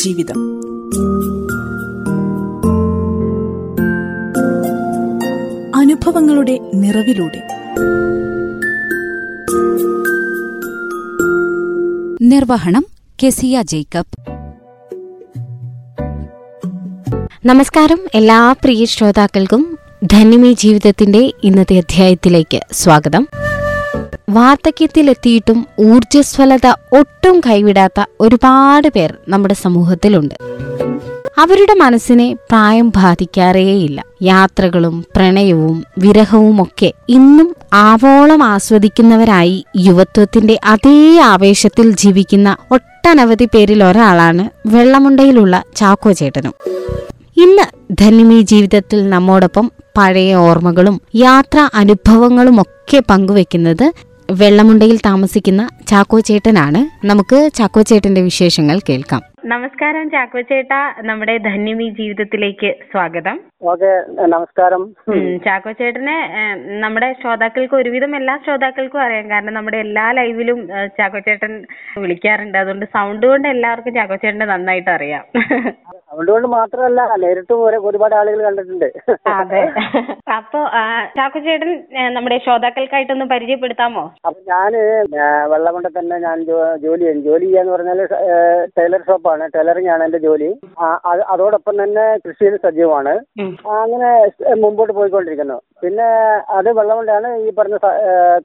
ജീവിതം. അനുഭവങ്ങളുടെ നിറവിലൂടെ. നിർവഹണം കെസിയ ജേക്കബ്. നമസ്കാരം എല്ലാ പ്രിയ ശ്രോതാക്കൾക്കും ധന്യമേ ജീവിതത്തിന്റെ ഇന്നത്തെ അധ്യായത്തിലേക്ക് സ്വാഗതം. വാർദ്ധക്യത്തിലെത്തിയിട്ടും ഊർജസ്വലത ഒട്ടും കൈവിടാത്ത ഒരുപാട് പേർ നമ്മുടെ സമൂഹത്തിലുണ്ട്. അവരുടെ മനസ്സിനെ പ്രായം ബാധിക്കാറേയില്ല. യാത്രകളും പ്രണയവും വിരഹവും ഒക്കെ ഇന്നും ആവോളം ആസ്വദിക്കുന്നവരായി യുവത്വത്തിന്റെ അതേ ആവേശത്തിൽ ജീവിക്കുന്ന ഒട്ടനവധി പേരിൽ ഒരാളാണ് വെള്ളമുണ്ടയിലുള്ള ചാക്കോ ചേട്ടനും. ഇന്ന് ധന്യമി ജീവിതത്തിൽ നമ്മോടൊപ്പം പഴയ ഓർമ്മകളും യാത്രാ അനുഭവങ്ങളും ഒക്കെ പങ്കുവെക്കുന്നത് വെള്ളമുണ്ടയിൽ താമസിക്കുന്ന ചാക്കോ ചേട്ടനാണ് നമുക്ക് ചാക്കോ ചേട്ടന്റെ വിശേഷങ്ങൾ കേൾക്കാം. നമസ്കാരം ചാക്കോ ചേട്ടാ നമ്മുടെ ധന്യമി ജീവിതത്തിലേക്ക് സ്വാഗതം. ഓക്കെ നമസ്കാരം. ചാക്കോ ചേട്ടനെ നമ്മുടെ ശ്രോതാക്കൾക്ക് ഒരുവിധം എല്ലാ ശ്രോതാക്കൾക്കും അറിയാം. കാരണം നമ്മുടെ എല്ലാ ലൈവിലും ചാക്കോ ചേട്ടൻ വിളിക്കാറുണ്ട്. അതുകൊണ്ട് സൗണ്ട് കൊണ്ട് എല്ലാവർക്കും ചാക്കോ ചേട്ടനെ നന്നായിട്ട് അറിയാം. അതുകൊണ്ട് മാത്രമല്ല നേരിട്ട് ഒരു- ഒരുപാട് ആളുകൾ കണ്ടിട്ടുണ്ട്. അതെ. അപ്പൊ ചാക്കു ചേട്ടൻ നമ്മുടെ ശ്രോതാക്കൾക്കായിട്ടൊന്ന് പരിചയപ്പെടുത്താമോ? അപ്പൊ ഞാൻ വെള്ളമുണ്ട തന്നെ ഞാൻ ജോലി ചെയ്യും. ജോലി ചെയ്യാന്ന് പറഞ്ഞാൽ ടൈലർ ഷോപ്പാണ്. ടൈലറിംഗ് ആണ് എന്റെ ജോലി. അതോടൊപ്പം തന്നെ കൃഷിയിൽ സജീവമാണ്. അങ്ങനെ മുമ്പോട്ട് പോയിക്കൊണ്ടിരിക്കുന്നു. പിന്നെ അത് വെള്ളമുണ്ടാണ് ഈ പറഞ്ഞ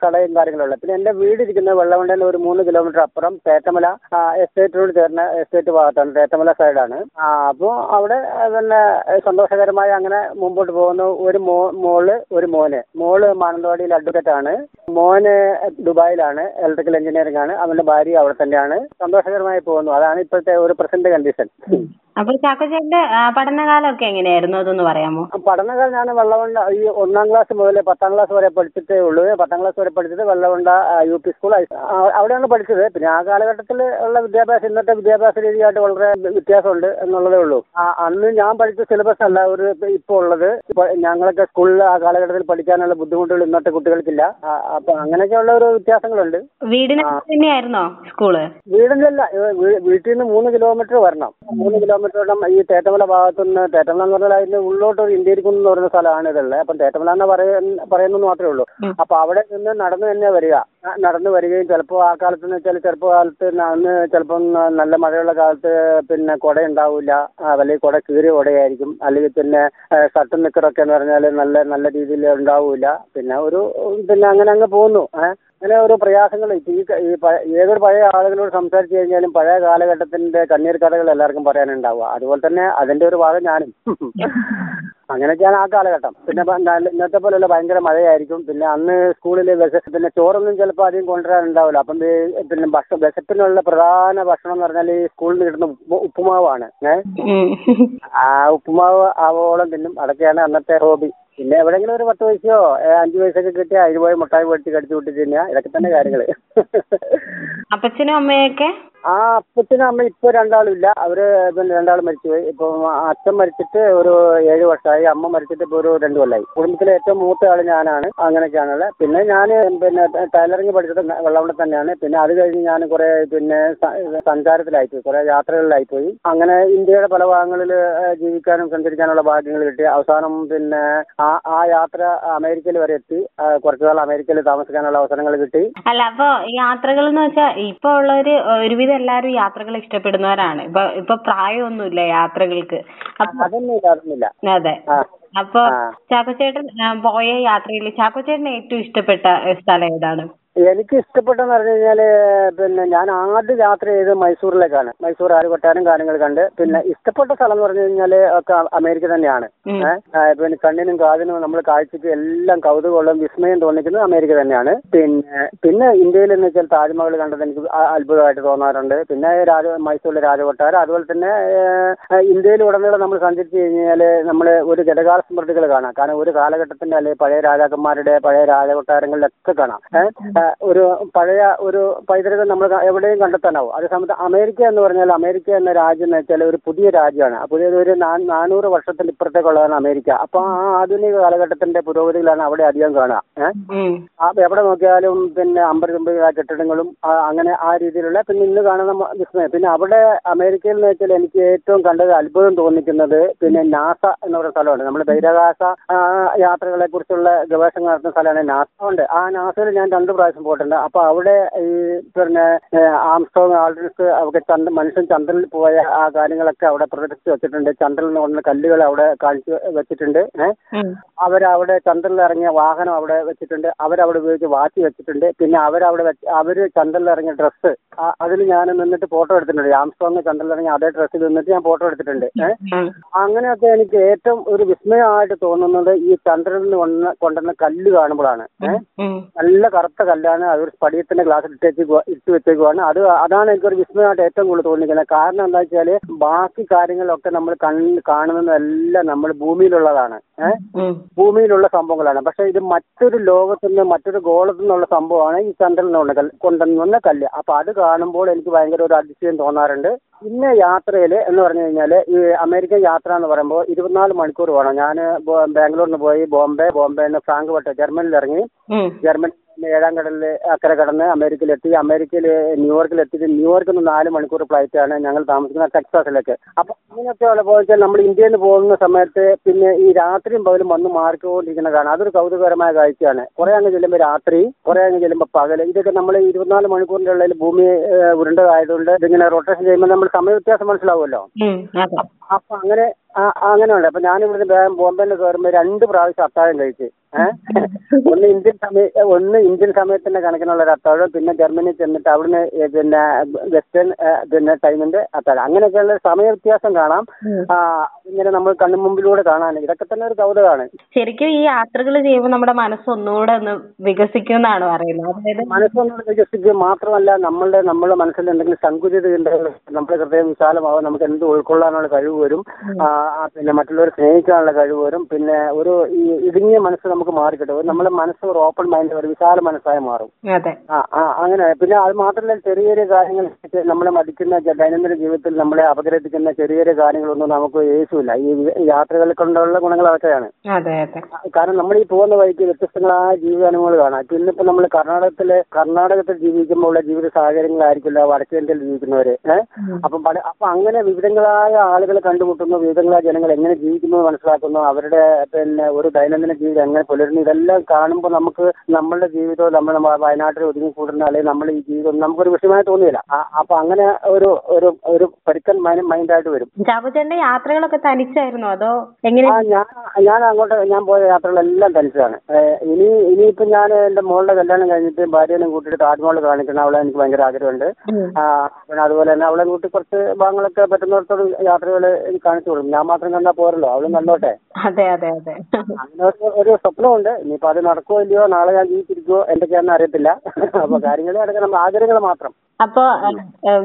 കടയും കാര്യങ്ങളും കാര്യങ്ങളുള്ളത് പിന്നെ എന്റെ വീട് ഇരിക്കുന്നത് വെള്ളമുണ്ടയിൽ ഒരു മൂന്ന് കിലോമീറ്റർ അപ്പുറം തേറ്റമല എസ്റ്റേറ്റിനോട് ചേർന്ന എസ്റ്റേറ്റ് ഭാഗത്താണ് തേറ്റമല സൈഡാണ്. ആ അപ്പോൾ അവിടെ പിന്നെ സന്തോഷകരമായി അങ്ങനെ മുമ്പോട്ട് പോകുന്നു ഒരു മോ മോൾ ഒരു മോന്. മോൾ മാനന്തവാടിയിൽ അഡ്വക്കേറ്റ് ആണ്. മോന് ദുബായിലാണ് ഇലക്ട്രിക്കൽ എഞ്ചിനീയറിംഗ് ആണ്. അവന്റെ ഭാര്യ അവിടെ തന്നെയാണ്. സന്തോഷകരമായി പോകുന്നു. അതാണ് ഇപ്പോഴത്തെ ഒരു പ്രസന്റ് കണ്ടീഷൻ അപ്പൊ ചാക്കോ ചേട്ടന്റെ ആ, പഠനകാലമൊക്കെ എങ്ങനെയായിരുന്നു? അതൊന്ന് പറയാമോ? പഠനകാലം ഞാൻ വെള്ളമുണ്ട ഈ ഒന്നാം ക്ലാസ് മുതൽ പത്താം ക്ലാസ് വരെ പഠിച്ചിട്ടേ ഉള്ളൂ. പത്താം ക്ലാസ് വരെ പഠിച്ചത് വെള്ളവണ്ട യു പി സ്കൂൾ അവിടെയാണ് പഠിച്ചത്. പിന്നെ ആ കാലഘട്ടത്തിൽ ഉള്ള വിദ്യാഭ്യാസം ഇന്നത്തെ വിദ്യാഭ്യാസ രീതിയായിട്ട് വളരെ വ്യത്യാസമുണ്ട് എന്നുള്ളതേ ഉള്ളൂ. അന്ന് ഞാൻ പഠിച്ച സിലബസ് അല്ല ഒരു ഇപ്പോൾ ഉള്ളത്. ഞങ്ങളൊക്കെ സ്കൂളിൽ ആ കാലഘട്ടത്തിൽ പഠിക്കാനുള്ള ബുദ്ധിമുട്ടുകൾ ഇന്നത്തെ കുട്ടികൾക്കില്ല. അപ്പൊ അങ്ങനെയൊക്കെയുള്ള ഒരു വ്യത്യാസങ്ങളുണ്ട്. വീടിനടുത്ത് തന്നെയായിരുന്നോ സ്കൂൾ? വീടിന്റെ അല്ല വീട്ടിൽ നിന്ന് മൂന്ന് കിലോമീറ്റർ വരണം. മൂന്ന് കിലോമീറ്റർ വരണം ഈ തേറ്റമല ഭാഗത്തുനിന്ന് തേറ്റമല എന്ന് പറഞ്ഞാൽ അതിന്റെ ഉള്ളോട്ട് ഒരു ഇന്ത്യരിക്കുന്ന് എന്ന് പറയുന്ന സ്ഥലമാണ് ഇതുള്ളത്. അപ്പം തേറ്റമല എന്ന് പറയുന്ന പറയുന്നത് മാത്രമേ ഉള്ളൂ. അപ്പൊ അവിടെ നിന്ന് നടന്നു തന്നെ വരിക. നടന്നു വരികയും ചിലപ്പോൾ ആ കാലത്ത് എന്ന് വെച്ചാൽ ചെറുപ്പ കാലത്ത് അന്ന് ചിലപ്പം നല്ല മഴയുള്ള കാലത്ത് പിന്നെ കുട ഉണ്ടാവില്ല. അല്ലെങ്കിൽ കുട കീറിയ കുടയായിരിക്കും. അല്ലെങ്കിൽ പിന്നെ ഷർട്ടും നിക്കറൊക്കെ എന്ന് പറഞ്ഞാൽ നല്ല നല്ല രീതിയിൽ ഉണ്ടാവില്ല. പിന്നെ ഒരു പിന്നെ അങ്ങനെ അങ്ങ് പോകുന്നു. ഏഹ് അങ്ങനെ ഓരോ പ്രയാസങ്ങൾ. ഇപ്പൊ ഈ ഏതൊരു പഴയ ആളുകളോട് സംസാരിച്ചു കഴിഞ്ഞാലും പഴയ കാലഘട്ടത്തിന്റെ കണ്ണീർ കഥകൾ എല്ലാവർക്കും പറയാനുണ്ടാവുക. അതുപോലെ തന്നെ അതിന്റെ ഒരു ഭാഗം ഞാനും. അങ്ങനെയൊക്കെയാണ് ആ കാലഘട്ടം. പിന്നെ ഇന്നത്തെ പോലെയുള്ള ഭയങ്കര മഴയായിരിക്കും. പിന്നെ അന്ന് സ്കൂളിൽ പിന്നെ ചോറൊന്നും ചിലപ്പോൾ അധികം കൊണ്ടുവരാനുണ്ടാവില്ല അപ്പം പിന്നെ ഭക്ഷണം വിശപ്പിനുള്ള പ്രധാന ഭക്ഷണം എന്ന് പറഞ്ഞാൽ ഈ സ്കൂളിൽ നിന്ന് കിട്ടുന്ന ഉപ്പുമാവാണ്. ഏഹ് ആ ഉപ്പുമാവ് ആവോളം തിന്നും. അതൊക്കെയാണ് അന്നത്തെ ഹോബി. പിന്നെ എവിടെയെങ്കിലും ഒരു പത്ത് പൈസയോ അഞ്ചു അഞ്ച് പൈസയൊക്കെ കിട്ടിയാൽ അതിന് പോയി മുട്ടായി മേടിച്ച് കടിച്ചു കൂട്ടി തിന്നുക ഇതൊക്കെ തന്നെ കാര്യങ്ങൾ. അപ്പച്ചനും അമ്മയൊക്കെ? ആ അപ്പച്ചനും അമ്മ ഇപ്പൊ രണ്ടാളും ഇല്ല അവർ പിന്നെ രണ്ടാളും അച്ഛൻ മരിച്ചിട്ട് ഒരു ഏഴ് വർഷമായി. അമ്മ മരിച്ചിട്ട് ഇപ്പൊ ഒരു രണ്ടു കൊല്ലമായി കുടുംബത്തിലെ ഏറ്റവും മൂത്ത ആൾ ഞാനാണ്. അങ്ങനെയൊക്കെയാണുള്ളത്. പിന്നെ ഞാൻ പിന്നെ ടൈലറിംഗ് പഠിച്ചത് വെള്ളവണ്ട തന്നെയാണ്. പിന്നെ അത് കഴിഞ്ഞ് ഞാൻ കുറെ പിന്നെ സഞ്ചാരത്തിലായിപ്പോയി. കുറെ യാത്രകളിലായിപ്പോയി. അങ്ങനെ ഇന്ത്യയുടെ പല ഭാഗങ്ങളിൽ ജീവിക്കാനും സഞ്ചരിക്കാനുള്ള ഭാഗ്യങ്ങൾ കിട്ടി. അവസാനം പിന്നെ ആ ആ യാത്ര അമേരിക്കയിൽ വരെ എത്തി. കുറച്ചു അമേരിക്കയിൽ താമസിക്കാനുള്ള അവസരങ്ങൾ കിട്ടി. അല്ല അപ്പൊ യാത്രകൾ എന്ന് വെച്ചാൽ ഇപ്പൊ ഉള്ളവര് ഒരുവിധം എല്ലാവരും യാത്രകൾ ഇഷ്ടപ്പെടുന്നവരാണ്. ഇപ്പൊ ഇപ്പൊ പ്രായമൊന്നുമില്ല യാത്രകൾക്ക്. അപ്പൊ അതെ. അപ്പൊ. ചാക്കോച്ചേട്ടൻ പോയ യാത്രയിൽ ചാക്കോച്ചേട്ടന് ഏറ്റവും ഇഷ്ടപ്പെട്ട സ്ഥലം ഏതാണ്? എനിക്ക് ഇഷ്ടപ്പെട്ടെന്ന് പറഞ്ഞു കഴിഞ്ഞാൽ പിന്നെ ഞാൻ ആദ്യം യാത്ര ചെയ്തത് മൈസൂരിലേക്കാണ്. മൈസൂർ ആലുകൊട്ടാരം കാര്യങ്ങൾ കണ്ട്. പിന്നെ ഇഷ്ടപ്പെട്ട സ്ഥലം എന്ന് പറഞ്ഞു കഴിഞ്ഞാൽ ഒക്കെ അമേരിക്ക തന്നെയാണ്. ഏഹ് പിന്നെ കണ്ണിനും കാതിനും നമ്മൾ കാഴ്ചയ്ക്ക് എല്ലാം കൗതുകമുള്ള വിസ്മയം തോന്നിക്കുന്നത് അമേരിക്ക തന്നെയാണ്. പിന്നെ പിന്നെ ഇന്ത്യയിൽ എന്ന് വെച്ചാൽ താജ്മഹൽ കണ്ടത് എനിക്ക് അത്ഭുതമായിട്ട് തോന്നാറുണ്ട്. പിന്നെ രാജ മൈസൂരിലെ രാജകൊട്ടാരം. അതുപോലെ തന്നെ ഇന്ത്യയിൽ ഉടനീളം നമ്മൾ സഞ്ചരിച്ചു കഴിഞ്ഞാൽ നമ്മൾ ഒരു ഗതകാല സ്മൃതികൾ കാണാം. കാരണം ഒരു കാലഘട്ടത്തിന്റെ അല്ലെങ്കിൽ പഴയ രാജാക്കന്മാരുടെ പഴയ രാജകൊട്ടാരങ്ങളിലൊക്കെ കാണാം. ഏഹ്, ഒരു പഴയ ഒരു പൈതൃകം നമ്മൾ എവിടെയും കണ്ടെത്താനാവും. അതേ സമയത്ത് അമേരിക്ക എന്ന് പറഞ്ഞാൽ അമേരിക്ക എന്ന രാജ്യം എന്ന് വെച്ചാൽ ഒരു പുതിയ രാജ്യമാണ്. പുതിയത് ഒരു നാനൂറ് വർഷത്തിന്റെ ഇപ്പുറത്തേക്കുള്ളതാണ് അമേരിക്ക. അപ്പൊ ആ ആധുനിക കാലഘട്ടത്തിന്റെ പുരോഗതികളാണ് അവിടെ അധികം കാണുക. ഏഹ് എവിടെ നോക്കിയാലും പിന്നെ അമ്പരമ്പ് കെട്ടിടങ്ങളും അങ്ങനെ ആ രീതിയിലുള്ള പിന്നെ ഇന്ന് കാണുന്ന വിസ്മയം. പിന്നെ അവിടെ അമേരിക്കയിൽ എന്ന് വെച്ചാൽ എനിക്ക് ഏറ്റവും കണ്ടത് അത്ഭുതം തോന്നിക്കുന്നത് പിന്നെ നാസ എന്ന് പറയുന്ന സ്ഥലമുണ്ട് നമ്മൾ ബഹിരാകാശ യാത്രകളെ കുറിച്ചുള്ള ഗവേഷണം നടത്തുന്ന സ്ഥലമാണ് നാസ. ഉണ്ട്. ആ നാസയിൽ ഞാൻ രണ്ട് പ്രാവശ്യം പോയിട്ടുണ്ട്. അപ്പൊ അവിടെ ഈ പിന്നെ ആംസ്ട്രോങ് ആൾഡ്രിസ് ഒക്കെ ചന്ദ്ര മനുഷ്യൻ ചന്ദ്രനിൽ പോയ ആ കാര്യങ്ങളൊക്കെ അവിടെ പ്രദർശിച്ച് വെച്ചിട്ടുണ്ട്. ചന്ദ്രനിൽ നിന്ന് പറഞ്ഞ കല്ലുകൾ അവിടെ കാണിച്ച് വെച്ചിട്ടുണ്ട്. ഏഹ്. അവരവിടെ ചന്ദ്രനിൽ ഇറങ്ങിയ വാഹനം അവിടെ വെച്ചിട്ടുണ്ട്. അവരവിടെ ഉപയോഗിച്ച് വാച്ച് വെച്ചിട്ടുണ്ട്. പിന്നെ അവരവിടെ വെച്ച് അവർ ചന്ദ്രനിൽ ഇറങ്ങിയ ഡ്രസ്സ് അതിൽ ഞാൻ നിന്നിട്ട് ഫോട്ടോ എടുത്തിട്ടുണ്ട്. ആംസ്ട്രോങ് ചന്ദ്രനിൽ ഇറങ്ങിയ അതേ ഡ്രസ്സിൽ നിന്നിട്ട് ഞാൻ ഫോട്ടോ എടുത്തിട്ടുണ്ട്. ഏഹ് അങ്ങനെയൊക്കെ എനിക്ക് ഏറ്റവും ഒരു വിസ്മയമായിട്ട് തോന്നുന്നത് ഈ ചന്ദ്രനിൽ നിന്ന് കൊണ്ടുവന്ന കല്ല് കാണുമ്പോഴാണ്. ഏഹ് നല്ല കറുത്ത കല്ലാണ് അതൊരു പടിയത്തിന്റെ ഗ്ലാസ് ഇട്ടേച്ച് ഇട്ട് വെച്ചേക്കുവാണ്. അത് അതാണ് എനിക്കൊരു വിസ്മയമായിട്ട് ഏറ്റവും കൂടുതൽ തോന്നിക്കുന്നത് കാരണം എന്താ വെച്ചാൽ ബാക്കി കാര്യങ്ങളൊക്കെ നമ്മൾ കണ്ണ് കാണുന്നതെല്ലാം നമ്മൾ ഭൂമിയിലുള്ളതാണ്. ഏഹ് ഭൂമിയിലുള്ള സംഭവങ്ങളാണ്. പക്ഷെ ഇത് മറ്റൊരു ലോകത്തു നിന്ന് മറ്റൊരു ഗോളത്തു നിന്നുള്ള സംഭവമാണ് ഈ ചന്ദ്രനിൽ നിന്ന് കല്ല് കൊണ്ടുവന്ന കല്ല്. അപ്പൊ അത് കാണുമ്പോൾ എനിക്ക് ഭയങ്കര ഒരു അതിശയം തോന്നാറുണ്ട്. പിന്നെ യാത്രയിൽ എന്ന് പറഞ്ഞു കഴിഞ്ഞാൽ ഈ അമേരിക്കൻ യാത്ര എന്ന് പറയുമ്പോൾ ഇരുപത്തിനാല് മണിക്കൂർ വേണം ഞാൻ ബാംഗ്ലൂരിന് നിന്ന് പോയി ബോംബെ ബോംബെ നിന്ന് ഫ്രാങ്ക്ഫർട്ട് ജർമ്മനിയിൽ ഇറങ്ങി. ജർമ്മനി ഏഴാം കടലിൽ അക്കരെ കടന്ന് അമേരിക്കയിലെത്തി. അമേരിക്കയിൽ ന്യൂയോർക്കിൽ എത്തിയിട്ട് ന്യൂയോർക്കിൽ നിന്ന് നാല് മണിക്കൂർ ഫ്ലൈറ്റ് ആണ് ഞങ്ങൾ താമസിക്കുന്ന ടെക്സാസിലേക്ക്. അപ്പൊ അങ്ങനെയൊക്കെയുള്ള പോയിച്ചാൽ നമ്മൾ ഇന്ത്യയിൽ നിന്ന് പോകുന്ന സമയത്ത് പിന്നെ ഈ രാത്രിയും പകലും വന്ന് മാറിക്കൊണ്ടിരിക്കുന്നതാണ്. അതൊരു കൗതുകകരമായ കാഴ്ചയാണ്. കുറെ അങ്ങ് ചെല്ലുമ്പോൾ രാത്രി കുറെ അങ്ങ് ചെല്ലുമ്പോൾ പകൽ ഇതൊക്കെ നമ്മൾ ഇരുപത്തിനാല് മണിക്കൂറിന്റെ ഉള്ളിൽ ഭൂമി ഉരുണ്ടതായതുകൊണ്ട് ഇതിങ്ങനെ റൊട്ടേഷൻ ചെയ്യുമ്പോൾ നമ്മൾ സമയ വ്യത്യാസം മനസ്സിലാവുമല്ലോ? അപ്പൊ അങ്ങനെ ആ, അങ്ങനെയുണ്ട്. അപ്പൊ ഞാൻ ഇവിടുന്ന് ബോംബെയിൽ കയറുമ്പോൾ രണ്ട് പ്രാവശ്യം അത്താഴം കഴിച്ച്. ഏഹ് ഒന്ന് ഇന്ത്യൻ സമയ ഒന്ന് ഇന്ത്യൻ സമയത്തിന്റെ കണക്കിനുള്ള ഒരു അത്താഴം പിന്നെ ജർമ്മനി ചെന്നിട്ട് അവിടുന്ന് പിന്നെ വെസ്റ്റേൺ പിന്നെ ടൈമിന്റെ അത്താഴം. അങ്ങനെയൊക്കെയുള്ള സമയ വ്യത്യാസം കാണാം. ഇങ്ങനെ നമ്മൾ കണ്ണു മുമ്പിലൂടെ കാണാൻ. ഇതൊക്കെ തന്നെ ഒരു കൗതുകമാണ് ശരിക്കും ഈ യാത്രകൾ ചെയ്യുമ്പോൾ നമ്മുടെ മനസ്സ് ഒന്നുകൂടെ ഒന്ന് വികസിക്കും എന്നാണ് പറയുന്നത്. അതായത് മനസ്സൊന്നും വികസിക്കുക മാത്രമല്ല നമ്മളുടെ നമ്മളുടെ മനസ്സിൽ എന്തെങ്കിലും സങ്കുചിത നമ്മുടെ ഹൃദയം വിശാലമാവും. നമുക്ക് എന്ത് ഉൾക്കൊള്ളാനുള്ള കഴിവ് വരും. പിന്നെ മറ്റുള്ളവരെ സ്നേഹിക്കാനുള്ള കഴിവ് വരും. പിന്നെ ഒരു ഈ ഇടുങ്ങിയ മനസ്സ് നമുക്ക് മാറിക്കിട്ടും. ഒരു നമ്മുടെ മനസ്സ് ഒരു ഓപ്പൺ മൈൻഡ് ഒരു വിശാല മനസ്സായി മാറും. ആ ആ അങ്ങനെ. പിന്നെ അത് മാത്രമല്ല ചെറിയ ചെറിയ കാര്യങ്ങൾ നമ്മളെ മടിക്കുന്ന ദൈനംദിന ജീവിതത്തിൽ നമ്മളെ അപഗ്രഹിക്കുന്ന ചെറിയ ചെറിയ കാര്യങ്ങളൊന്നും നമുക്ക് യേശുവില്ല. ഈ യാത്രകൾ കൊണ്ടുള്ള ഗുണങ്ങൾ അതൊക്കെയാണ്. അതെ അതെ. കാരണം നമ്മൾ ഈ പോകുന്ന വഴിക്ക് വ്യത്യസ്തങ്ങളായ ജീവിതാനുഭവങ്ങൾ കാണാം. ഇന്നിപ്പോ നമ്മൾ കർണാടകത്തിലെ കർണാടകത്തിൽ ജീവിക്കുമ്പോൾ ഉള്ള ജീവിത സാഹചര്യങ്ങളായിരിക്കില്ല വടക്കേന്ത്യയിൽ ജീവിക്കുന്നവര് ഏഹ് അപ്പം അപ്പൊ അങ്ങനെ വിവിധങ്ങളായ ആളുകളെ കണ്ടുമുട്ടുന്നു വിവിധങ്ങളായ ജനങ്ങൾ എങ്ങനെ ജീവിക്കുന്നു മനസ്സിലാക്കുന്നു. അവരുടെ പിന്നെ ഒരു ദൈനംദിന ജീവിതം എങ്ങനെ പുലരുന്നു ഇതെല്ലാം കാണുമ്പോൾ നമുക്ക് നമ്മളുടെ ജീവിതവും നമ്മൾ വയനാട്ടിൽ ഒതുങ്ങി കൂടുന്ന അല്ലെങ്കിൽ നമ്മൾ ഈ ജീവിതം നമുക്കൊരു വിഷയമായി തോന്നിയില്ല അപ്പൊ അങ്ങനെ ഒരു ഒരു ഒരു പരിക്കൻ മൈൻഡായിട്ട് വരും. ചാബുചേട്ടന്റെ യാത്രകളൊക്കെ തനിച്ചായിരുന്നു? അതോ എങ്ങനെ? ഞാൻ ഞാൻ അങ്ങോട്ട് ഞാൻ പോയ യാത്രകളെല്ലാം തനിച്ചാണ്. ഇനി ഇനിയിപ്പോ ഞാൻ എന്റെ മോളുടെ കല്യാണം കഴിഞ്ഞിട്ട് ഭാര്യനെ കൂട്ടിയിട്ട് താജ്മഹൽ കാണിക്കണം. അവളെ എനിക്ക് ഭയങ്കര ആഗ്രഹമുണ്ട്. പിന്നെ അതുപോലെ തന്നെ അവളെ കൂട്ടി കുറച്ച് ഭാഗങ്ങളൊക്കെ പറ്റുന്നിടത്തോളം യാത്രകൾ കാണിച്ചു കൊടുക്കും. ഞാൻ മാത്രം കണ്ടാ പോരല്ലോ അവളും കണ്ടോട്ടെ. അതെ അതെ അതെ. അങ്ങനെ ഒരു- സ്വപ്നമുണ്ട് ഇനിയിപ്പോ അത് നടക്കുമോ ഇല്ലയോ നാളെ ഞാൻ ജീവിച്ചിരിക്കുമോ എന്തൊക്കെയാണെന്ന് അറിയത്തില്ല. അപ്പൊ കാര്യങ്ങൾ നടക്കണം ആഗ്രഹങ്ങൾ മാത്രം. അപ്പൊ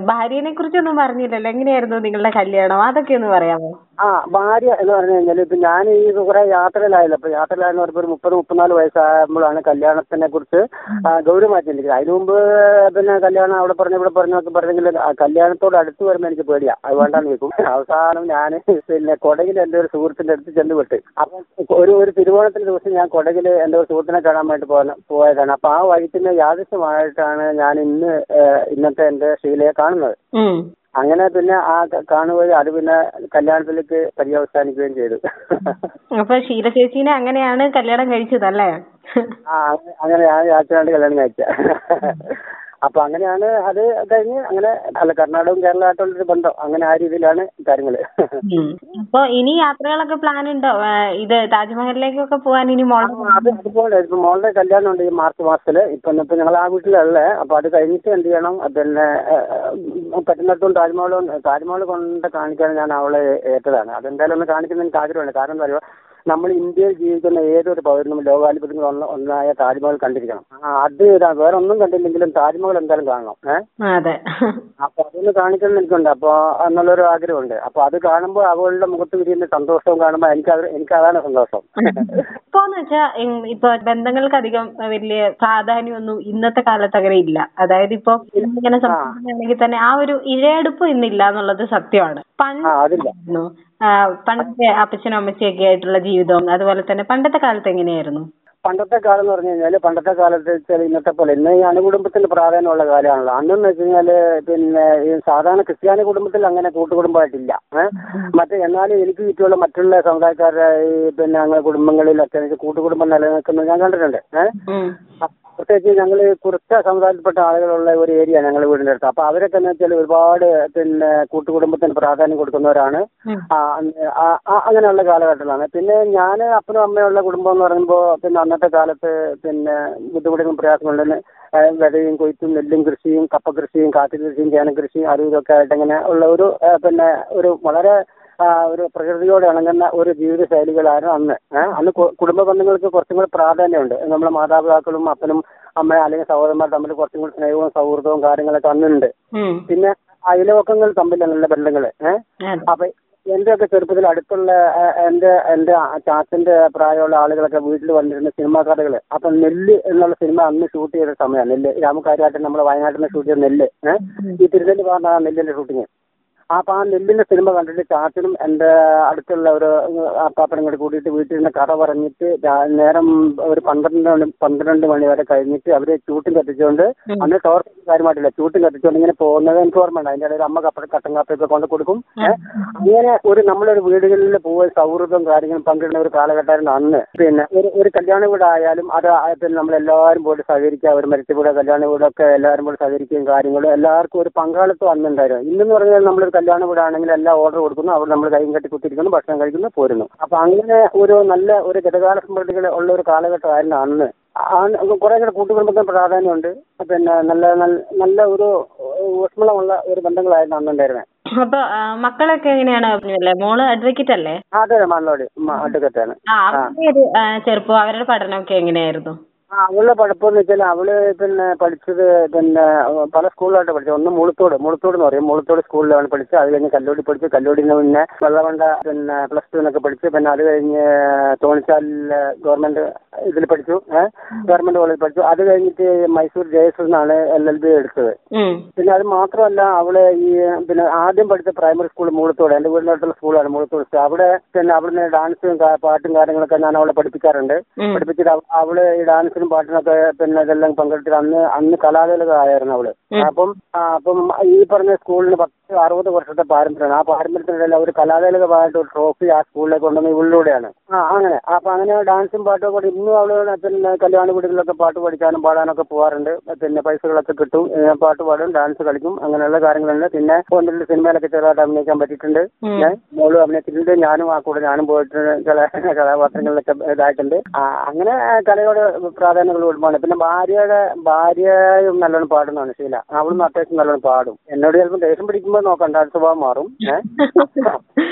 ഭാര്യനെ കുറിച്ചൊന്നും പറഞ്ഞില്ലല്ലോ? എങ്ങനെയായിരുന്നു നിങ്ങളുടെ കല്യാണം? അതൊക്കെ ഒന്ന് പറയാമോ? ആ ഭാര്യ എന്ന് പറഞ്ഞു കഴിഞ്ഞാൽ ഇപ്പൊ ഞാൻ ഈ കുറെ യാത്രയിലായല്ലോ. അപ്പൊ യാത്രയിലായെന്ന് പറയുമ്പോൾ ഒരു മുപ്പത് മുപ്പത്തിനാല് വയസ്സാകുമ്പോഴാണ് കല്യാണത്തിനെ കുറിച്ച് ഗൗരവമായി ചിന്തിക്കുന്നത് അതിനു മുമ്പ് പിന്നെ കല്യാണം അവിടെ പറഞ്ഞു ഇവിടെ പറഞ്ഞു ഒക്കെ പറഞ്ഞെങ്കിൽ കല്യാണത്തോട് അടുത്ത് വരുമ്പോൾ എനിക്ക് പേടിയാ. അത് വേണ്ടാന്ന് വെക്കും അവസാനം ഞാൻ പിന്നെ കൊടകിൽ എന്റെ ഒരു സുഹൃത്തിന്റെ അടുത്ത് ചെന്ന് വിട്ട്. അപ്പൊ ഒരു ഒരു തിരുവോണത്തിന്റെ ദിവസം ഞാൻ കൊടകിൽ എന്റെ ഒരു സുഹൃത്തിനെ കാണാൻ വേണ്ടി പോയ പോയതാണ്. അപ്പൊ ആ വഴിക്കുന്ന യാദൃശ്യമായിട്ടാണ് ഞാൻ ഇന്ന് ഇന്നത്തെ എന്റെ ഷീലയെ കാണുന്നത്. അങ്ങനെ പിന്നെ ആ കാണുകയും അത് പിന്നെ കല്യാണത്തിലേക്ക് പര്യവസാനിക്കുകയും ചെയ്തു. അപ്പൊ ഷീല ചേച്ചീനെ അങ്ങനെയാണ് കല്യാണം കഴിച്ചത് അല്ലേ ആ അങ്ങനെയാണ് യാത്രയാണ്ട് കല്യാണം കഴിച്ച അപ്പൊ അങ്ങനെയാണ് അത് കഴിഞ്ഞ് അങ്ങനെ അല്ല കർണാടകവും കേരളമായിട്ടുള്ളൊരു ബന്ധം. അങ്ങനെ ആ രീതിയിലാണ് കാര്യങ്ങൾ. അപ്പോൾ അപ്പൊ ഇനി യാത്രകളൊക്കെ പ്ലാൻ ഉണ്ടോ? ഇത് താജ്മഹലിലേക്കൊക്കെ പോകാൻ ഇനി മോളെ അത് അതുപോലെ. ഇപ്പൊ മോളുടെ കല്യാണം ഉണ്ട് ഈ മാർച്ച് മാസത്തിൽ. ഇപ്പൊ ഇപ്പൊ ഞങ്ങൾ ആ വീട്ടിലല്ലേ. അപ്പൊ അത് കഴിഞ്ഞിട്ട് എന്ത് ചെയ്യണം? പിന്നെ പറ്റുന്നിടത്തും താജ്മഹലും താജ്മഹൽ കൊണ്ട് കാണിക്കാൻ ഞാൻ അവളെ ഏറ്റതാണ്. അതെന്തായാലും ഒന്ന് കാണിക്കുന്ന എനിക്ക് ആഗ്രഹമുണ്ട്. കാരണം എന്താ പറയുക നമ്മൾ ഇന്ത്യയിൽ ജീവിക്കുന്ന ഏതൊരു പൗരനും ലോകാത്ഭുതങ്ങൾ ഒന്ന് ഒന്നായ താജ്മഹൽ കണ്ടിരിക്കണം. അത് വേറെ ഒന്നും കണ്ടില്ലെങ്കിലും താജ്മഹൽ എന്തായാലും കാണണം. ഏഹ് അപ്പൊ അതൊന്ന് കാണിക്കണം എനിക്കുണ്ട്. അപ്പൊ എന്നുള്ളൊരു ആഗ്രഹമുണ്ട്. അപ്പൊ അത് കാണുമ്പോൾ അവളുടെ മുഖത്ത് വിരിയുന്ന സന്തോഷവും കാണുമ്പോൾ എനിക്ക് അത് എനിക്ക് അതാണ് സന്തോഷം. ഇപ്പോന്ന് വെച്ചാ ഇപ്പൊ ബന്ധങ്ങൾക്ക് അധികം വലിയ പ്രാധാന്യമൊന്നും ഇന്നത്തെ കാലത്ത് അങ്ങനെ ഇല്ല. അതായത് ഇപ്പൊ ഇങ്ങനെ സംസാരിക്കുകയാണെങ്കിൽ തന്നെ ആ ഒരു ഇഴയടുപ്പ് ഇന്നില്ല എന്നുള്ളത് സത്യമാണ്. പണ്ട് ആ അതില്ല ആയിരുന്നു. ആ, പണ്ടത്തെ അപ്പച്ചനും അമ്മച്ചിയൊക്കെ ആയിട്ടുള്ള ജീവിതവും അതുപോലെ തന്നെ പണ്ടത്തെ കാലത്ത് എങ്ങനെയായിരുന്നു? പണ്ടത്തെ കാലം എന്ന് പറഞ്ഞു കഴിഞ്ഞാൽ പണ്ടത്തെ കാലത്ത് വെച്ചാൽ ഇന്നത്തെ പോലെ ഇന്ന് ഈ അണുകുടുംബത്തിന് പ്രാധാന്യമുള്ള കാലമാണല്ലോ. അന്നെന്ന് വെച്ച് കഴിഞ്ഞാൽ പിന്നെ ഈ സാധാരണ ക്രിസ്ത്യാനി കുടുംബത്തിൽ അങ്ങനെ കൂട്ടുകുടുംബമായിട്ടില്ല. ഏഹ് മറ്റേ എന്നാലും എനിക്ക് ചുറ്റുമുള്ള മറ്റുള്ള സമുദായക്കാരുടെ ഈ പിന്നെ അങ്ങനെ കുടുംബങ്ങളിലൊക്കെ എനിക്ക് കൂട്ടുകുടുംബം നിലനിൽക്കുന്നത് ഞാൻ കണ്ടിട്ടുണ്ട്. ഏഹ്. പ്രത്യേകിച്ച് ഞങ്ങൾ കുറച്ച് സമുദായത്തിൽപ്പെട്ട ആളുകളുള്ള ഒരു ഏരിയ ഞങ്ങൾ വീടിന്റെ അടുത്ത്. അപ്പൊ അവരൊക്കെ എന്ന് വെച്ചാൽ ഒരുപാട് പിന്നെ കൂട്ടുകുടുംബത്തിന് പ്രാധാന്യം കൊടുക്കുന്നവരാണ്. അങ്ങനെയുള്ള കാലഘട്ടത്തിലാണ്. പിന്നെ ഞാൻ അപ്പനും അമ്മയുള്ള കുടുംബം എന്ന് പറയുമ്പോൾ പിന്നെ അന്നത്തെ കാലത്ത് പിന്നെ ബുദ്ധിമുട്ടും പ്രയാസങ്ങളുണ്ടെന്ന് വിതയും കൊയ്ത്തും നെല്ലും കൃഷിയും കപ്പ കൃഷിയും കാപ്പി കൃഷിയും ചേന കൃഷിയും അതും ഇതൊക്കെ ആയിട്ട് ഇങ്ങനെ ഉള്ള ഒരു പിന്നെ ഒരു വളരെ ഒരു പ്രകൃതിയോട് ഇണങ്ങുന്ന ഒരു ജീവിത ശൈലികളായിരുന്നു അന്ന്. ഏഹ് അന്ന് കുടുംബ ബന്ധങ്ങൾക്ക് കുറച്ചും കൂടി പ്രാധാന്യമുണ്ട്. നമ്മുടെ മാതാപിതാക്കളും അപ്പനും അമ്മ അല്ലെങ്കിൽ സഹോദരന്മാർ തമ്മിൽ കുറച്ചും കൂടി സ്നേഹവും സൗഹൃദവും കാര്യങ്ങളൊക്കെ അന്നുണ്ട്. പിന്നെ അയൽവക്കങ്ങൾ ബന്ധങ്ങൾ. ഏഹ് അതെ. അപ്പൊ എന്റെ ഒക്കെ ചെറുപ്പത്തിൽ അടുത്തുള്ള എന്റെ എന്റെ ചാച്ചന്റെ പ്രായമുള്ള ആളുകളൊക്കെ വീട്ടിൽ വന്നിരുന്ന സിനിമാ കഥകൾ അപ്പൊ നെല്ല് എന്നുള്ള സിനിമ അന്ന് ഷൂട്ട് ചെയ്ത സമയമാണ്. നെല്ല് രാമകാര്യമായിട്ട് നമ്മൾ വയനാട്ടിൽ നിന്ന് ഷൂട്ട് ചെയ്ത നെല്ല്. ഏഹ് ഈ തിരുനെല്ലി പറഞ്ഞ നെല്ലിന്റെ ഷൂട്ടിങ്. അപ്പൊ ആ നെല്ലിന്റെ സിനിമ കണ്ടിട്ട് ചാച്ചനും എന്റെ അടുത്തുള്ള ഒരു അപ്പാപ്പനും കൂടി കൂടിയിട്ട് വീട്ടിൽ നിന്ന് കഥ പറഞ്ഞിട്ട് നേരം ഒരു പന്ത്രണ്ട് മണി പന്ത്രണ്ട് മണി വരെ കഴിഞ്ഞിട്ട് അവർ ചൂട്ടും കത്തിച്ചുകൊണ്ട് അന്ന് ടോർച്ച് കാര്യമായിട്ടില്ല ചൂട്ടും കത്തിച്ചുകൊണ്ട് ഇങ്ങനെ പോകുന്നത് എനിക്ക് ഓർമ്മയുണ്ട്. അതിന്റെ ഇടയിൽ അമ്മ കപ്പ കട്ടൻ കാപ്പിയൊക്കെ കൊണ്ട് കൊടുക്കും. അങ്ങനെ ഒരു നമ്മളൊരു വീടുകളിൽ പോയി സൗഹൃദം കാര്യങ്ങളും പങ്കിടുന്ന ഒരു കാലഘട്ടമായിരുന്നു അന്ന്. പിന്നെ ഒരു ഒരു കല്യാണ വീടായാലും അത് പിന്നെ നമ്മളെല്ലാവരും പോയിട്ട് സഹകരിക്കുക. ഒരു മരിച്ച വീട് കല്യാണ വീടൊക്കെ എല്ലാവരും പോയി സഹകരിക്കുകയും കാര്യങ്ങളും എല്ലാവർക്കും ഒരു പങ്കാളിത്തം അന്നുണ്ടായിരുന്നു. ഇന്നെന്ന് പറഞ്ഞാൽ നമ്മളൊരു കല്യാണ വീടാണെങ്കിൽ എല്ലാം ഓർഡർ കൊടുക്കുന്നു. അവിടെ നമ്മൾ കൈയും കെട്ടി കുത്തിരിക്കുന്നു ഭക്ഷണം കഴിക്കുന്നു പോരുന്നു. അപ്പൊ അങ്ങനെ ഒരു നല്ല ഒരു ഗതകാല സ്മൃതികൾ ഉള്ള ഒരു കാലഘട്ടമായിരുന്നു അന്ന്. കുറെ കൂടെ കൂട്ടുകുടുംബത്തിന് പ്രാധാന്യമുണ്ട്. പിന്നെ നല്ല നല്ല- ഒരു ഊഷ്മളമുള്ള ഒരു ബന്ധങ്ങളായിരുന്നു അന്നുണ്ടായിരുന്നത് അപ്പൊ മക്കളൊക്കെ എങ്ങനെയാണ്? മോൾ അഡ്വക്കേറ്റ് അല്ലേ? അതെ മണ്ണോട് അഡ്വക്കറ്റ് ആണ്. ചെറുപ്പം അവരുടെ പഠനമൊക്കെ എങ്ങനെയായിരുന്നു? ആ അവളുടെ പഠിപ്പെന്ന് വെച്ചാൽ അവൾ പിന്നെ പഠിച്ചത് പിന്നെ പല സ്കൂളിലായിട്ട് പഠിച്ചത് ഒന്ന് മുളത്തോട്. മുളത്തോട് എന്ന് പറയും. മുളത്തോട് സ്കൂളിലാണ് പഠിച്ചത്. അത് കഴിഞ്ഞ് കല്ലോടി പഠിച്ചു. കല്ലോടിന് പിന്നെ വെള്ളവണ്ട പിന്നെ പ്ലസ് ടുവിനൊക്കെ പഠിച്ചു. പിന്നെ അത് കഴിഞ്ഞ് തോണിച്ചാലിൽ ഗവൺമെന്റ് ഇതിൽ പഠിച്ചു. ഏഹ് ഗവൺമെന്റ് കോളേജിൽ പഠിച്ചു. അത് കഴിഞ്ഞിട്ട് മൈസൂർ ജെ എസ് എന്നാണ് എൽ എൽ ബി എടുത്തത്. പിന്നെ അത് മാത്രമല്ല അവൾ ഈ പിന്നെ ആദ്യം പഠിച്ച പ്രൈമറി സ്കൂൾ മുളത്തോട്. എന്റെ വീടിനടുത്തുള്ള സ്കൂളാണ് മൂളത്തോട്. സ്കൂൾ അവിടെ പിന്നെ അവിടുന്ന് ഡാൻസും പാട്ടും കാര്യങ്ങളൊക്കെ ഞാൻ അവളെ പഠിപ്പിക്കാറുണ്ട്. പഠിപ്പിച്ചിട്ട് അവ- അവൾ ഈ ഡാൻസിനും പാട്ടിനൊക്കെ പിന്നെ ഇതെല്ലാം പങ്കെടുത്തിട്ട് അന്ന് അന്ന് കലാതിലകമായിരുന്നു അവൾ. അപ്പം അപ്പം ഈ പറഞ്ഞ സ്കൂളിന് പത്ത് അറുപത് വർഷത്തെ പാരമ്പര്യമാണ്. ആ പാരമ്പര്യത്തിനിടയിൽ അവർ കലാലയകമായിട്ട് ഒരു ട്രോഫി ആ സ്കൂളിലേക്ക് കൊണ്ടുവന്ന ഇവളിലൂടെയാണ്. ആ അങ്ങനെ. അപ്പൊ അങ്ങനെ ഡാൻസും പാട്ടും കൂടി ഇന്നും അവൾ പിന്നെ കല്യാണ വീടുകളിലൊക്കെ പാട്ട് പഠിക്കാനും പാടാനൊക്കെ പോകാറുണ്ട് പിന്നെ പൈസകളൊക്കെ കിട്ടും. പാട്ട് പാടും ഡാൻസ് കളിക്കും അങ്ങനെയുള്ള കാര്യങ്ങളുണ്ട്. പിന്നെ ഒന്ന് രണ്ട് സിനിമയിലൊക്കെ ചെറുതായിട്ട് അഭിനയിക്കാൻ പറ്റിയിട്ടുണ്ട്. മോളും അഭിനയിച്ചിട്ടുണ്ട്. ഞാനും ആ കൂടെ ഞാനും പോയിട്ട് ചില കഥാപാത്രങ്ങളിലൊക്കെ ഇതായിട്ടുണ്ട്. അങ്ങനെ കലയോട് പ്രാധാന്യങ്ങൾ കൊടുപ്പാണ് പിന്നെ ഭാര്യയുടെ ഭാര്യയും നല്ലോണം പാടുന്നതാണ് ശീല. അവളും അത്യാവശ്യം നല്ലോണം പാടും. എന്നോട് ചിലപ്പോൾ ദേഷ്യം പിടിക്കുമ്പോൾ നോക്കണ്ട അത് സ്വഭാവം മാറും.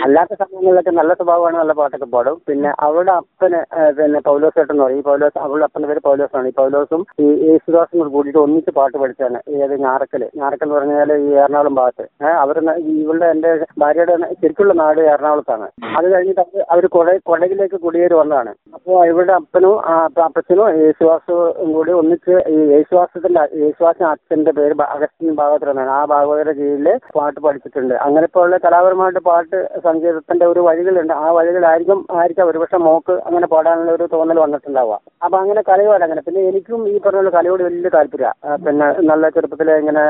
അല്ലാത്ത സമയങ്ങളിലൊക്കെ നല്ല സ്വഭാവമാണ് നല്ല പാട്ടൊക്കെ പാടും. പിന്നെ അവളുടെ അപ്പന് പിന്നെ പൗലോസ് ചേട്ടൻ എന്ന് പറയും. ഈ പൗലോസ് അവളുടെ അപ്പന്റെ പേര് പൗലോസാണ്. ഈ പൗലോസും ഈ യേശുദാസും കൂടി കൂടിയിട്ട് ഒന്നിച്ച് പാട്ട് പഠിച്ചാണ് ഏത് ഞാറക്കൽ. ഞാറക്കൽ എന്ന് പറഞ്ഞാൽ ഈ എറണാകുളം ഭാഗത്ത്. അവർ ഇവളുടെ എന്റെ ഭാര്യയുടെ ശരിക്കുള്ള നാട് എറണാകുളത്താണ്. അത് കഴിഞ്ഞിട്ട് അവർ അവർ കൊട കൊടകിലേക്ക് കുടിയേറി വന്നതാണ്. അപ്പോൾ ഇവരുടെ അപ്പനും അപ്പച്ചനും അപ്പ- അപ്പച്ചനും യേശുദാസും കൂടി ഒന്നിച്ച് ഈ യേശുദാസത്തിന്റെ യേശുവാസ അച്ഛന്റെ പേര് അഗസ്റ്റിൻ ഭാഗവതർ എന്നാണ് ആ ഭാഗവതരുടെ കീഴിൽ പാട്ട് പഠിച്ചിട്ടുണ്ട്. അങ്ങനെ ഇപ്പോൾ ഉള്ള കലാപരമായിട്ട് പാട്ട് സംഗീതത്തിന്റെ ഒരു വഴികളുണ്ട്. ആ വഴികളായിരിക്കും ആയിരിക്കാം ഒരുപക്ഷെ മോക്ക് അങ്ങനെ പാടാനുള്ള ഒരു തോന്നൽ വന്നിട്ടുണ്ടാവുക. അപ്പൊ അങ്ങനെ കലയോട് അങ്ങനെ. പിന്നെ എനിക്കും ഈ പറഞ്ഞ പോലെ കലയോട് വലിയ താല്പര്യ. പിന്നെ നല്ല ചെറുപ്പത്തിലെ ഇങ്ങനെ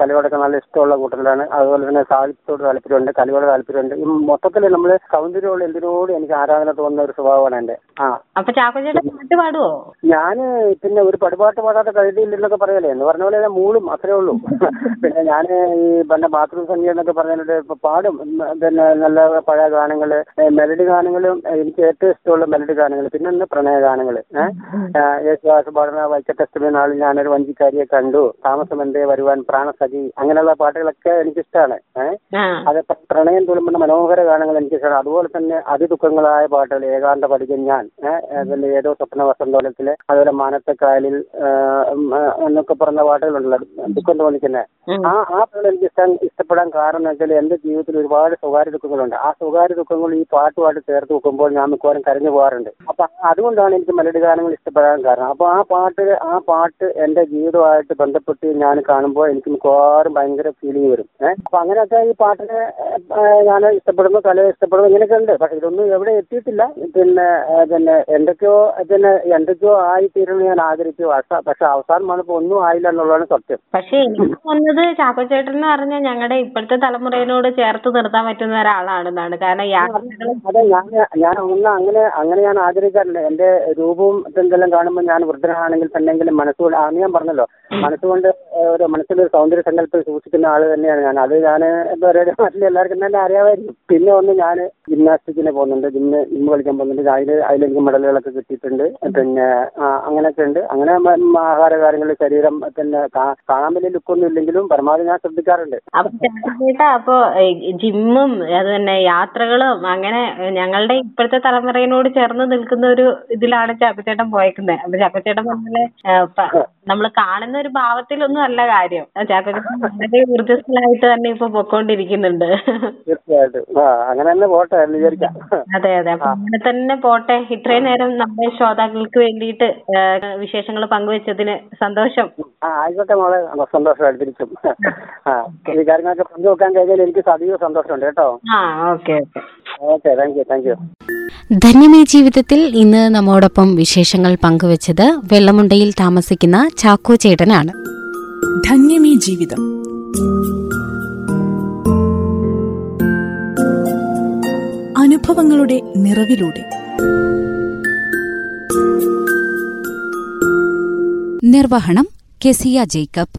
കലയോടൊക്കെ നല്ല ഇഷ്ടമുള്ള കൂട്ടത്തിലാണ്. അതുപോലെ തന്നെ സാഹിത്യത്തോട് താല്പര്യമുണ്ട് കലയോട് താല്പര്യമുണ്ട്. ഈ മൊത്തത്തിൽ നമ്മൾ സൗന്ദര്യമുള്ള എന്തിനോട് എനിക്ക് ആരാധന തോന്നുന്ന ഒരു സ്വഭാവമാണ് എന്റെ ആ. അപ്പൊ ചാക്കോച്ചേട്ടൻ പാട്ട് പാടുവോ? ഞാൻ പിന്നെ ഒരു പടുപാട്ട് പാടാത്ത കഴുതിയില്ലെന്നൊക്കെ പറയലേ എന്ന് പറഞ്ഞ പോലെ ഞാൻ മൂളും അത്രേ ഉള്ളൂ. പിന്നെ ഞാൻ ഈ പിന്നെ ബാത്റൂം സംഗീതം എന്നൊക്കെ പറഞ്ഞിട്ട് ഇപ്പൊ പാടും. പിന്നെ നല്ല പഴയ ഗാനങ്ങൾ മെലഡി ഗാനങ്ങളും എനിക്ക് ഏറ്റവും ഇഷ്ടമുള്ള മെലഡി ഗാനങ്ങൾ പിന്നെ ഒന്ന് പ്രണയ ഗാനങ്ങൾ യേശുദാസ് പാടുന്ന വൈക്കത്തഷ്ടമി നാളിൽ ഞാനൊരു വഞ്ചിക്കാരിയെ കണ്ടു. താമസം എന്തേ വരുവാൻ പ്രാണസഖി അങ്ങനെയുള്ള പാട്ടുകളൊക്കെ എനിക്ക് ഇഷ്ടമാണ് ആ. അത് പ്രണയം തുളുമ്പുന്ന മനോഹര ഗാനങ്ങൾ എനിക്ക് ഇഷ്ടമാണ് അതുപോലെ തന്നെ അതിദുഃഖങ്ങളായ പാട്ടുകൾ ഏകാന്ത പഠിക്കും ഞാൻ ഏതോ സ്വപ്ന വസന്തോലത്തിൽ അതുപോലെ മാനത്തെ കായലിൽ എന്നൊക്കെ പറഞ്ഞ പാട്ടുകളുണ്ടല്ലോ ദുഃഖം തോന്നിക്കുന്നത് ഉം. ആ ആ പാട്ടുകൾ എനിക്ക് ഇഷ്ടം ഇഷ്ടപ്പെടാൻ കാരണം എന്ന് വെച്ചാൽ എന്റെ ജീവിതത്തിൽ ഒരുപാട് സ്വകാര്യ ദുഃഖങ്ങളുണ്ട്. ആ സ്വകാര്യ ദുഃഖങ്ങൾ ഈ പാട്ടുമായിട്ട് ചേർത്ത് വെക്കുമ്പോൾ ഞാൻ മിക്കവാറും കരഞ്ഞു പോകാറുണ്ട്. അപ്പൊ അതുകൊണ്ടാണ് എനിക്ക് മെലഡി ഗാനങ്ങൾ ഇഷ്ടപ്പെടാൻ കാരണം. അപ്പൊ ആ പാട്ട് ആ പാട്ട് എന്റെ ജീവിതമായിട്ട് ബന്ധപ്പെട്ട് ഞാൻ കാണുമ്പോൾ എനിക്ക് മിക്കവാറും ഭയങ്കര ഫീലിംഗ് വരും. ഏഹ് അപ്പൊ അങ്ങനെയൊക്കെ ഈ പാട്ടിനെ ഞാൻ ഇഷ്ടപ്പെടുന്നു കല ഇഷ്ടപ്പെടുന്നു ഇങ്ങനെയൊക്കെ ഉണ്ട്. പക്ഷെ ഇതൊന്നും എവിടെ എത്തിയിട്ടില്ല. പിന്നെ പിന്നെ എന്തൊക്കെയോ പിന്നെ എന്തൊക്കെയോ ആയി തീരുമെന്ന് ഞാൻ ആഗ്രഹിച്ചു. പക്ഷെ- അവസാനം വന്നപ്പോ ഒന്നും ആയില്ല എന്നുള്ളതാണ് സത്യം. പക്ഷെ എനിക്ക് വന്നത് ചാക്കോച്ചേട്ടൻ എന്ന് പറഞ്ഞാൽ ഞങ്ങളുടെ ഇപ്പോഴത്തെ തലമുറയോട് ചേർത്ത് നിർത്താൻ പറ്റുന്ന ഒരാളാണെന്നാണ് കാരണം അതെ ഞാൻ ഞാൻ ഒന്ന് അങ്ങനെ അങ്ങനെ ഞാൻ ആഗ്രഹിക്കാറില്ല. എന്റെ രൂപവും എന്തെല്ലാം കാണുമ്പോൾ ഞാൻ വൃദ്ധനാണെങ്കിൽ തന്നെങ്കിലും മനസ്സുകൊണ്ട് അന്ന് ഞാൻ പറഞ്ഞല്ലോ. മനസ്സുകൊണ്ട് ഒരു മനസ്സിലൊരു സൗന്ദര്യ സങ്കല്പം സൂക്ഷിക്കുന്ന ആൾ തന്നെയാണ് ഞാൻ. അത് ഞാൻ എന്താ പറയുക നാട്ടിൽ എല്ലാവർക്കും തന്നെ അറിയാമായിരിക്കും പിന്നെ ഒന്ന് ഞാൻ ജിംനാസ്റ്റിക്കിന് പോകുന്നുണ്ട്. ജിമ്മ് ജിമ്മ് കളിക്കാൻ പോകുന്നുണ്ട്. അതിൽ അതിലെനിക്ക് മെഡലുകളൊക്കെ കിട്ടിയിട്ടുണ്ട്. പിന്നെ ആ, അങ്ങനെയൊക്കെ ഉണ്ട്. അങ്ങനെ ആഹാര കാര്യങ്ങൾ ശരീരം പിന്നെ കാണാൻ വലിയ ലുക്കൊന്നും ഇല്ലെങ്കിലും പരമാവധി ഞാൻ ശ്രദ്ധിക്കാറുണ്ട്. അപ്പൊ ജിമ്മും അത് തന്നെ യാത്രകളും അങ്ങനെ ഞങ്ങളുടെ ഇപ്പോഴത്തെ തലമുറയോട് ചേർന്ന് നിൽക്കുന്ന ഒരു ഇതിലാണ് ചാക്കോച്ചേട്ടൻ പോയേക്കുന്നത്. അപ്പൊ ചാക്കോച്ചേട്ടൻ പറഞ്ഞ നമ്മൾ കാണുന്ന ഒരു ഭാവത്തിലൊന്നും അല്ല കാര്യം. ചാക്കോച്ചേട്ടൻ വളരെ ഊർജസ്വലായിട്ട് തന്നെ ഇപ്പൊ പൊക്കോണ്ടിരിക്കുന്നുണ്ട്. തീർച്ചയായിട്ടും. അങ്ങനെ തന്നെ പോട്ടെ അതെ അതെ. അപ്പൊ അങ്ങനെ തന്നെ പോട്ടെ. ഇത്രയും നേരം നമ്മുടെ ശ്രോതാക്കൾക്ക് വേണ്ടിയിട്ട് വിശേഷങ്ങൾ പങ്കുവെച്ചതിന് സന്തോഷം. ആയിക്കോട്ടെ മോളെ. സന്തോഷമായിട്ട് തിരിച്ചും ഈ കാര്യങ്ങളൊക്കെ പങ്കുവെക്കാൻ കഴിഞ്ഞാൽ എനിക്ക് അതീവ സന്തോഷമുണ്ട് കേട്ടോ. Okay okay. Thank you thank you ധന്യമേ ജീവിതത്തിൽ ഇന്ന് നമ്മോടൊപ്പം വിശേഷങ്ങൾ പങ്കുവച്ചത് വെള്ളമുണ്ടയിൽ താമസിക്കുന്ന ചാക്കോ ചേട്ടനാണ്. ധന്യമേ ജീവിതം. അനുഭവങ്ങളുടെ നിറവിലൂടെ. നിർവഹണം കെസിയ ജേക്കബ്.